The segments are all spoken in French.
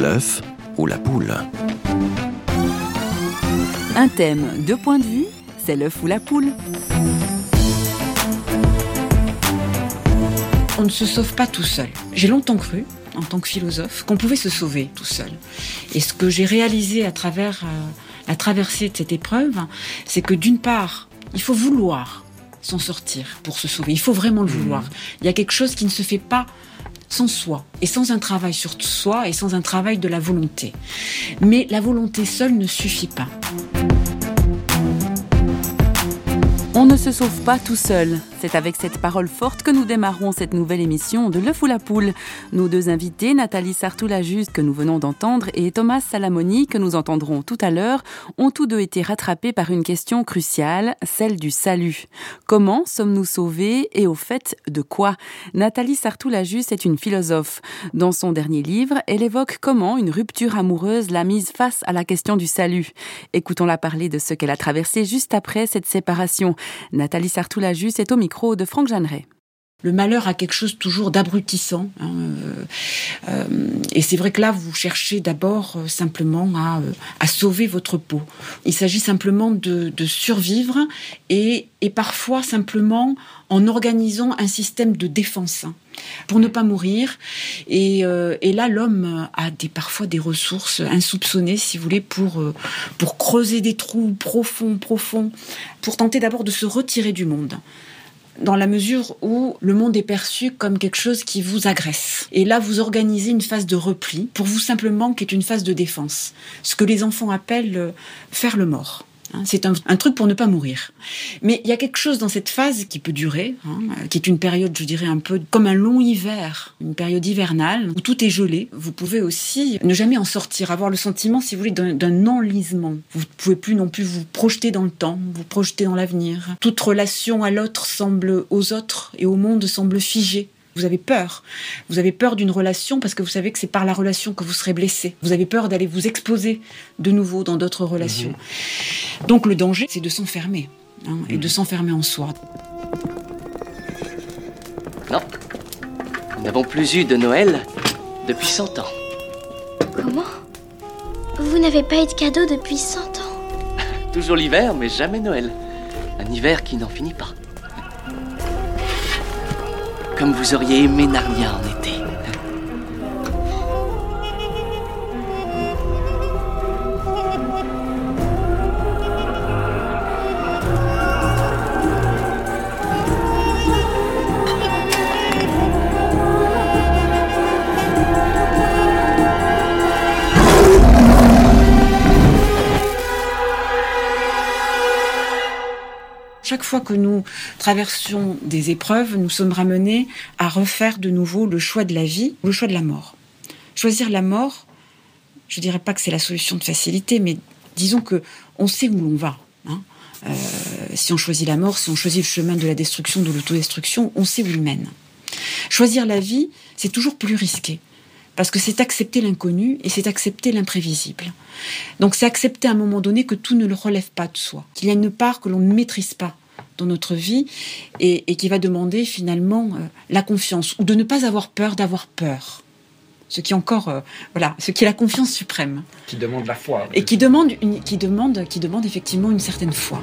L'œuf ou la poule Un thème, deux points de vue, c'est l'œuf ou la poule. On ne se sauve pas tout seul. J'ai longtemps cru, en tant que philosophe, qu'on pouvait se sauver tout seul. Et ce que j'ai réalisé à travers euh, la traversée de cette épreuve, c'est que d'une part, il faut vouloir s'en sortir pour se sauver. Il faut vraiment le vouloir. Il y a quelque chose qui ne se fait pas sans soi et sans un travail sur soi et sans un travail de la volonté. Mais la volonté seule ne suffit pas. Ne se sauve pas tout seul. C'est avec cette parole forte que nous démarrons cette nouvelle émission de L'œuf ou la poule. Nos deux invités, Nathalie Sartoula-Juste que nous venons d'entendre et Thomas Salamoni que nous entendrons tout à l'heure, ont tous deux été rattrapés par une question cruciale, celle du salut. Comment sommes-nous sauvés et au fait de quoi? Nathalie Sartoula-Juste est une philosophe. Dans son dernier livre, elle évoque comment une rupture amoureuse l'a mise face à la question du salut. Écoutons-la parler de ce qu'elle a traversé juste après cette séparation. Nathalie Sartoula-Juste est au micro de Franck Jeanneret. Le malheur a quelque chose toujours d'abrutissant. hein, euh, euh, et c'est vrai que là, vous cherchez d'abord euh, simplement à, sauver votre peau. Il s'agit simplement de, survivre et, et parfois simplement en organisant un système de défense hein, pour ne pas mourir. Et, euh, et là, l'homme a des, parfois des ressources insoupçonnées, si vous voulez, pour, euh, pour creuser des trous profonds, profonds, pour tenter d'abord de se retirer du monde dans la mesure où le monde est perçu comme quelque chose qui vous agresse. Et là, vous organisez une phase de repli, pour vous simplement, qui est une phase de défense. Ce que les enfants appellent euh, faire le mort. Hein, C'est un, truc pour ne pas mourir. Mais il y a quelque chose dans cette phase qui peut durer, hein, euh, qui est une période, je dirais, un peu comme un long hiver, une période hivernale, où tout est gelé. Vous pouvez aussi ne jamais en sortir, avoir le sentiment, si vous voulez, d'un enlisement. Vous ne pouvez plus non plus vous projeter dans le temps, vous projeter dans l'avenir. Toute relation à l'autre semble, aux autres et au monde semble figée. Vous avez peur. Vous avez peur d'une relation parce que vous savez que c'est par la relation que vous serez blessé. Vous avez peur d'aller vous exposer de nouveau dans d'autres relations. Donc le danger, c'est de s'enfermer. hein, et de s'enfermer en soi. Non. Nous n'avons plus eu de Noël depuis 100 ans. Comment? Vous n'avez pas eu de cadeau depuis 100 ans? Toujours l'hiver, mais jamais Noël. Un hiver qui n'en finit pas. Comme vous auriez aimé Narnia fois que nous traversions des épreuves, nous sommes ramenés à refaire de nouveau le choix de la vie, le choix de la mort. Choisir la mort, je dirais pas que c'est la solution de facilité, mais disons que on sait où l'on va. hein. Euh, si on choisit la mort, si on choisit le chemin de la destruction, de l'autodestruction, on sait où il mène. Choisir la vie, c'est toujours plus risqué. Parce que c'est accepter l'inconnu et c'est accepter l'imprévisible. Donc c'est accepter à un moment donné que tout ne le relève pas de soi, qu'il y a une part que l'on ne maîtrise pas dans notre vie et, et qui va demander finalement euh, la confiance ou de ne pas avoir peur d'avoir peur. Ce qui est encore, euh, voilà, ce qui est la confiance suprême Qui demande la foi. et qui demande, une, qui demande, qui demande effectivement une certaine foi.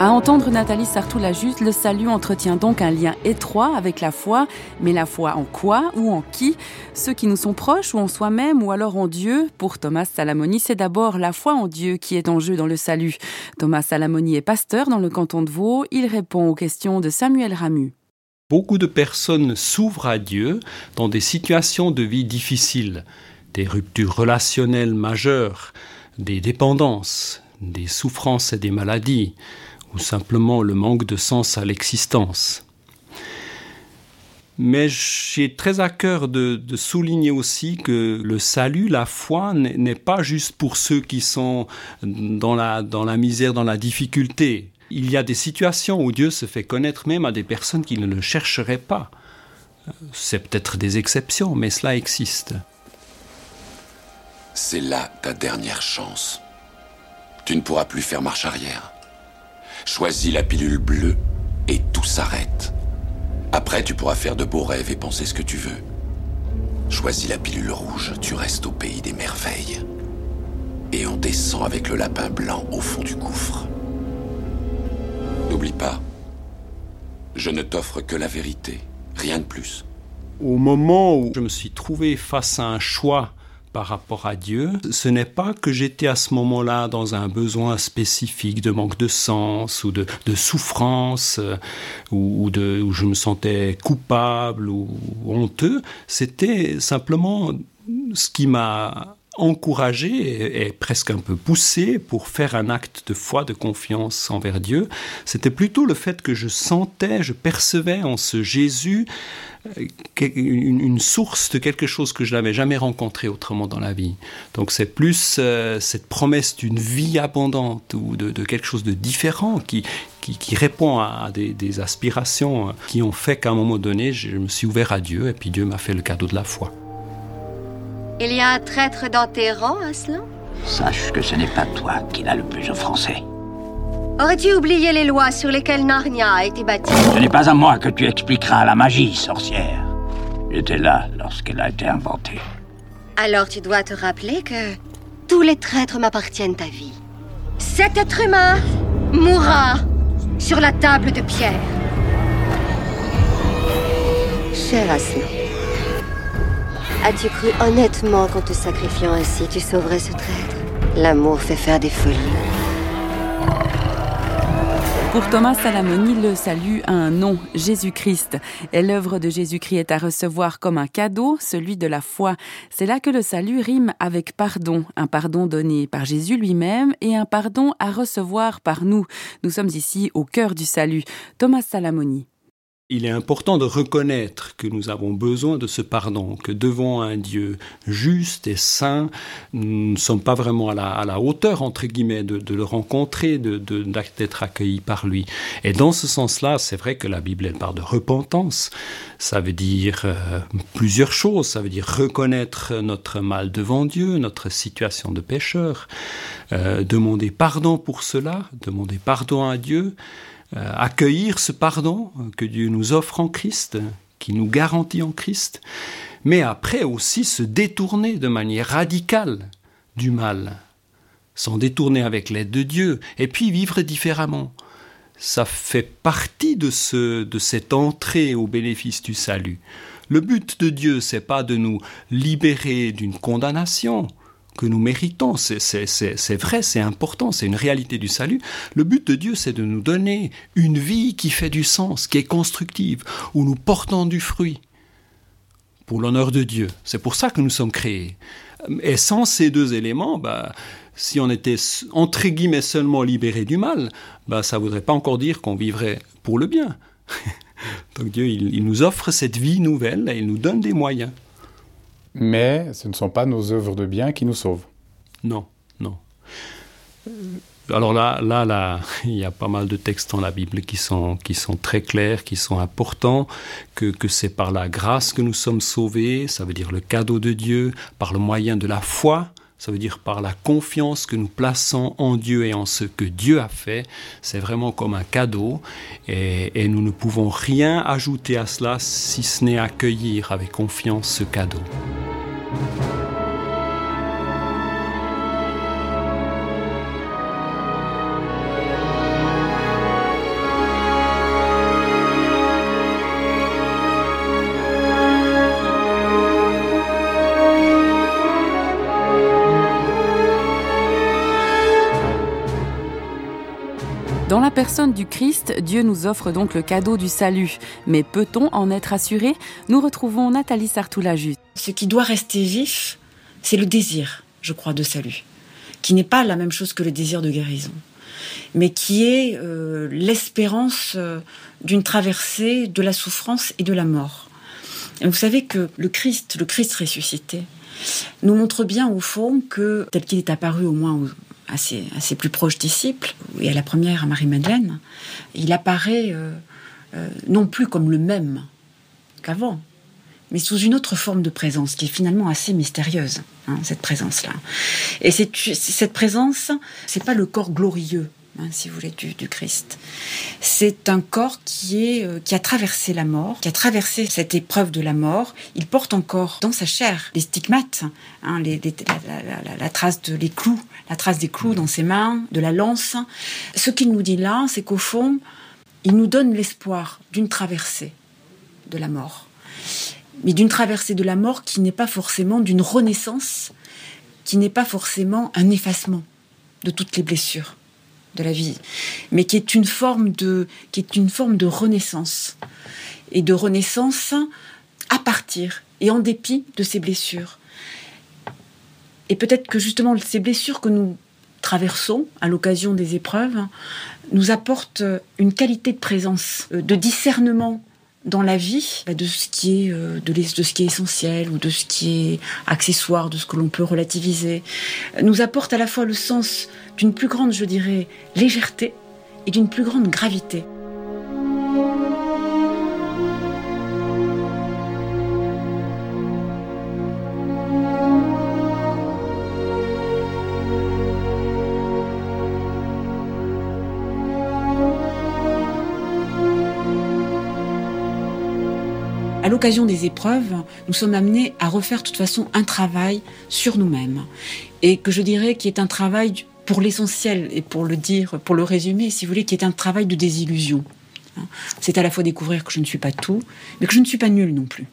À entendre Nathalie Sartoula-Juste, le salut entretient donc un lien étroit avec la foi, mais la foi en quoi ou en qui? Ceux qui nous sont proches ou en soi-même ou alors en Dieu? Pour Thomas Salamoni, c'est d'abord la foi en Dieu qui est en jeu dans le salut. Thomas Salamoni est pasteur dans le canton de Vaud, il répond aux questions de Samuel Ramu. Beaucoup de personnes s'ouvrent à Dieu dans des situations de vie difficiles, des ruptures relationnelles majeures, des dépendances, des souffrances et des maladies, ou simplement le manque de sens à l'existence. Mais j'ai très à cœur de, souligner aussi que le salut, la foi, n'est pas juste pour ceux qui sont dans la misère, dans la difficulté. Il y a des situations où Dieu se fait connaître même à des personnes qui ne le chercheraient pas. C'est peut-être des exceptions, mais cela existe. C'est là ta dernière chance. tu ne pourras plus faire marche arrière. Choisis la pilule bleue et tout s'arrête. Après, tu pourras faire de beaux rêves et penser ce que tu veux. Choisis la pilule rouge, tu restes au pays des merveilles. Et on descend avec le lapin blanc au fond du gouffre. N'oublie pas, je ne t'offre que la vérité, rien de plus. Au moment où je me suis trouvé face à un choix par rapport à Dieu, ce n'est pas que j'étais à ce moment-là dans un besoin spécifique de manque de sens ou de, souffrance euh, ou, où je me sentais coupable ou honteux, c'était simplement ce qui m'a encouragé et, presque un peu poussé pour faire un acte de foi, de confiance envers Dieu. C'était plutôt le fait que je sentais, je percevais en ce Jésus euh, une, source de quelque chose que je n'avais jamais rencontré autrement dans la vie. Donc c'est plus euh, cette promesse d'une vie abondante ou de, quelque chose de différent qui, qui, répond à des, des, aspirations qui ont fait qu'à un moment donné, je me suis ouvert à Dieu et puis Dieu m'a fait le cadeau de la foi. Il y a un traître dans tes rangs, Aslan Sache que ce n'est pas toi qui l'as le plus offensé. Aurais-tu oublié les lois sur lesquelles Narnia a été bâtie Ce n'est pas à moi que tu expliqueras la magie, sorcière. J'étais là lorsqu'elle a été inventée. Alors tu dois te rappeler que tous les traîtres m'appartiennent à vie. Cet être humain mourra sur la table de pierre. Cher Aslan, As-tu cru honnêtement qu'en te sacrifiant ainsi, tu sauverais ce traître? L'amour fait faire des folies. Pour Thomas Salamoni, le salut a un nom, Jésus-Christ. Et l'œuvre de Jésus-Christ est à recevoir comme un cadeau, celui de la foi. C'est là que le salut rime avec pardon, un pardon donné par Jésus lui-même et un pardon à recevoir par nous. Nous sommes ici au cœur du salut. Thomas Salamoni. Il est important de reconnaître que nous avons besoin de ce pardon, que devant un Dieu juste et saint, nous ne sommes pas vraiment à la, hauteur, entre guillemets, de, le rencontrer, d'être accueillis par lui. Et dans ce sens-là, c'est vrai que la Bible, parle de repentance. Ça veut dire euh, plusieurs choses. Ça veut dire reconnaître notre mal devant Dieu, notre situation de pécheur, euh, demander pardon pour cela, demander pardon à Dieu, accueillir ce pardon que Dieu nous offre en Christ, qui nous garantit en Christ, mais après aussi se détourner de manière radicale du mal, s'en détourner avec l'aide de Dieu, et puis vivre différemment. Ça fait partie de, ce, de cette entrée au bénéfice du salut. Le but de Dieu, c'est pas de nous libérer d'une condamnation, que nous méritons. C'est vrai, c'est important, c'est une réalité du salut. Le but de Dieu, c'est de nous donner une vie qui fait du sens, qui est constructive, où nous portons du fruit pour l'honneur de Dieu. C'est pour ça que nous sommes créés. Et sans ces deux éléments, bah, si on était entre guillemets seulement libéré du mal, bah, ça ne voudrait pas encore dire qu'on vivrait pour le bien. Donc Dieu, il nous offre cette vie nouvelle et il nous donne des moyens mais ce ne sont pas nos œuvres de bien qui nous sauvent. Non, non. Alors là, là, là, il y a pas mal de textes dans la Bible qui sont, qui sont très clairs, qui sont importants, que, que c'est par la grâce que nous sommes sauvés, ça veut dire le cadeau de Dieu, par le moyen de la foi, ça veut dire par la confiance que nous plaçons en Dieu et en ce que Dieu a fait. C'est vraiment comme un cadeau et, et nous ne pouvons rien ajouter à cela si ce n'est accueillir avec confiance ce cadeau. Personne du Christ, Dieu nous offre donc le cadeau du salut. Mais peut-on en être assuré? Nous retrouvons Nathalie Sartoulaju. Ce qui doit rester vif, c'est le désir, je crois, de salut, qui n'est pas la même chose que le désir de guérison, mais qui est euh, l'espérance euh, d'une traversée de la souffrance et de la mort. Et vous savez que le Christ, le Christ ressuscité, nous montre bien au fond que, tel qu'il est apparu au moins à ses, plus proches disciples, et à la première à Marie-Madeleine, il apparaît euh, euh, non plus comme le même qu'avant, mais sous une autre forme de présence qui est finalement assez mystérieuse, hein, cette présence-là. Et cette présence, c'est pas le corps glorieux Hein, si vous voulez, du, Christ. C'est un corps qui, est, euh, qui a traversé la mort, qui a traversé cette épreuve de la mort. Il porte encore dans sa chair les stigmates, hein, la, trace de les clous, la trace des clous dans ses mains, de la lance. Ce qu'il nous dit là, c'est qu'au fond, il nous donne l'espoir d'une traversée de la mort. Mais d'une traversée de la mort qui n'est pas forcément d'une renaissance, qui n'est pas forcément un effacement de toutes les blessures la vie, mais qui est une forme de, qui est une forme de renaissance et de renaissance à partir et en dépit de ces blessures. Et peut-être que justement ces blessures que nous traversons à l'occasion des épreuves nous apportent une qualité de présence, de discernement dans la vie bah, de ce qui est euh, de, de, ce qui est essentiel ou de ce qui est accessoire, de ce que l'on peut relativiser, nous apporte à la fois le sens d'une plus grande, je dirais, légèreté et d'une plus grande gravité. L'occasion des épreuves, nous sommes amenés à refaire de toute façon un travail sur nous-mêmes. Et que je dirais qui est un travail pour l'essentiel et pour le dire, pour le résumer, si vous voulez, qui est un travail de désillusion. Hein. C'est à la fois découvrir que je ne suis pas tout, mais que je ne suis pas nul non plus.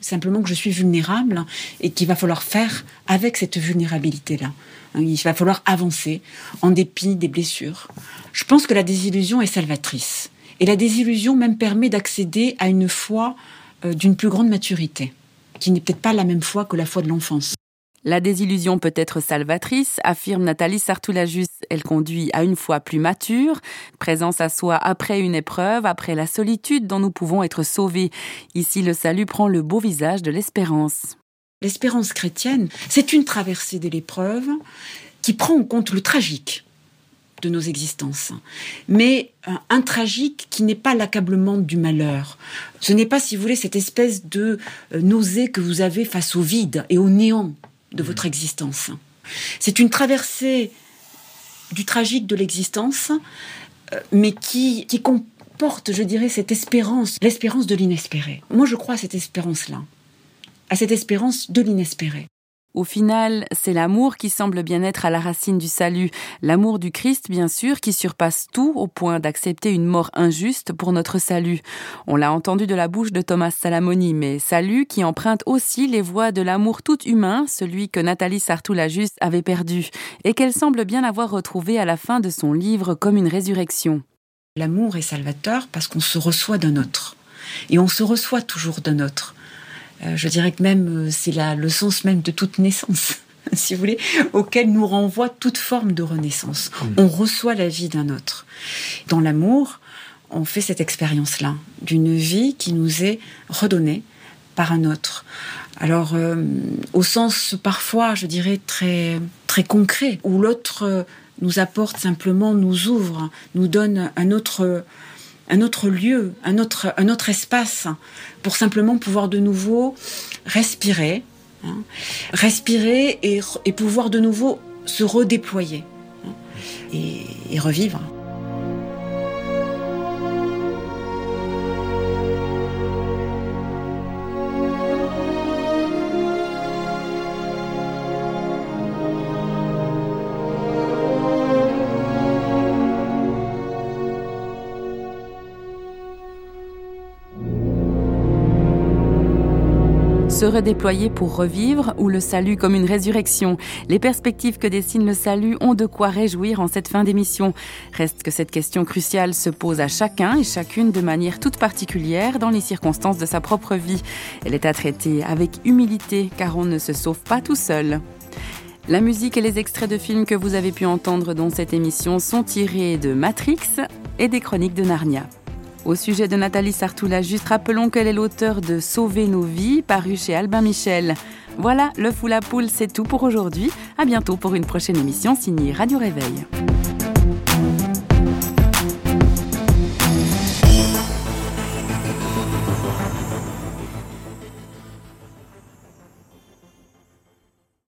Simplement que je suis vulnérable et qu'il va falloir faire avec cette vulnérabilité-là. Hein. Il va falloir avancer en dépit des blessures. Je pense que la désillusion est salvatrice. Et la désillusion même permet d'accéder à une foi d'une plus grande maturité, qui n'est peut-être pas la même foi que la foi de l'enfance. La désillusion peut être salvatrice, affirme Nathalie Sartoulajus. Elle conduit à une foi plus mature, présence à soi après une épreuve, après la solitude dont nous pouvons être sauvés. Ici, le salut prend le beau visage de l'espérance. L'espérance chrétienne, c'est une traversée de l'épreuve qui prend en compte le tragique de nos existences. Mais un, tragique qui n'est pas l'accablement du malheur. Ce n'est pas, si vous voulez, cette espèce de euh, nausée que vous avez face au vide et au néant de votre existence. C'est une traversée du tragique de l'existence, euh, mais qui, qui comporte, je dirais, cette espérance, l'espérance de l'inespéré. Moi, je crois à cette espérance-là, à cette espérance de l'inespéré. Au final, c'est l'amour qui semble bien être à la racine du salut, l'amour du Christ bien sûr qui surpasse tout au point d'accepter une mort injuste pour notre salut. On l'a entendu de la bouche de Thomas Salamoni, mais salut qui emprunte aussi les voix de l'amour tout humain, celui que Nathalie Sartoulajus avait perdu, et qu'elle semble bien avoir retrouvé à la fin de son livre comme une résurrection. L'amour est salvateur parce qu'on se reçoit d'un autre. Et on se reçoit toujours d'un autre. Euh, je dirais que même euh, c'est le sens même de toute naissance, si vous voulez, auquel nous renvoie toute forme de renaissance. Mm. On reçoit la vie d'un autre. Dans l'amour, on fait cette expérience-là d'une vie qui nous est redonnée par un autre. Alors, euh, au sens parfois, je dirais, très, très concret, où l'autre nous apporte simplement, nous ouvre, nous donne un autre, un autre lieu, un autre, un autre espace pour simplement pouvoir de nouveau respirer, hein, respirer et, et, pouvoir de nouveau se redéployer hein, et, et revivre. Se redéployer pour revivre ou le salut comme une résurrection. Les perspectives que dessine le salut ont de quoi réjouir en cette fin d'émission. Reste que cette question cruciale se pose à chacun et chacune de manière toute particulière dans les circonstances de sa propre vie. Elle est à traiter avec humilité car on ne se sauve pas tout seul. La musique et les extraits de films que vous avez pu entendre dans cette émission sont tirés de Matrix et des chroniques de Narnia. Au sujet de Nathalie Sartoula, juste rappelons qu'elle est l'auteur de Sauver nos vies, paru chez Albin Michel. Voilà, le fou la poule, c'est tout pour aujourd'hui. À bientôt pour une prochaine émission signée Radio Réveil.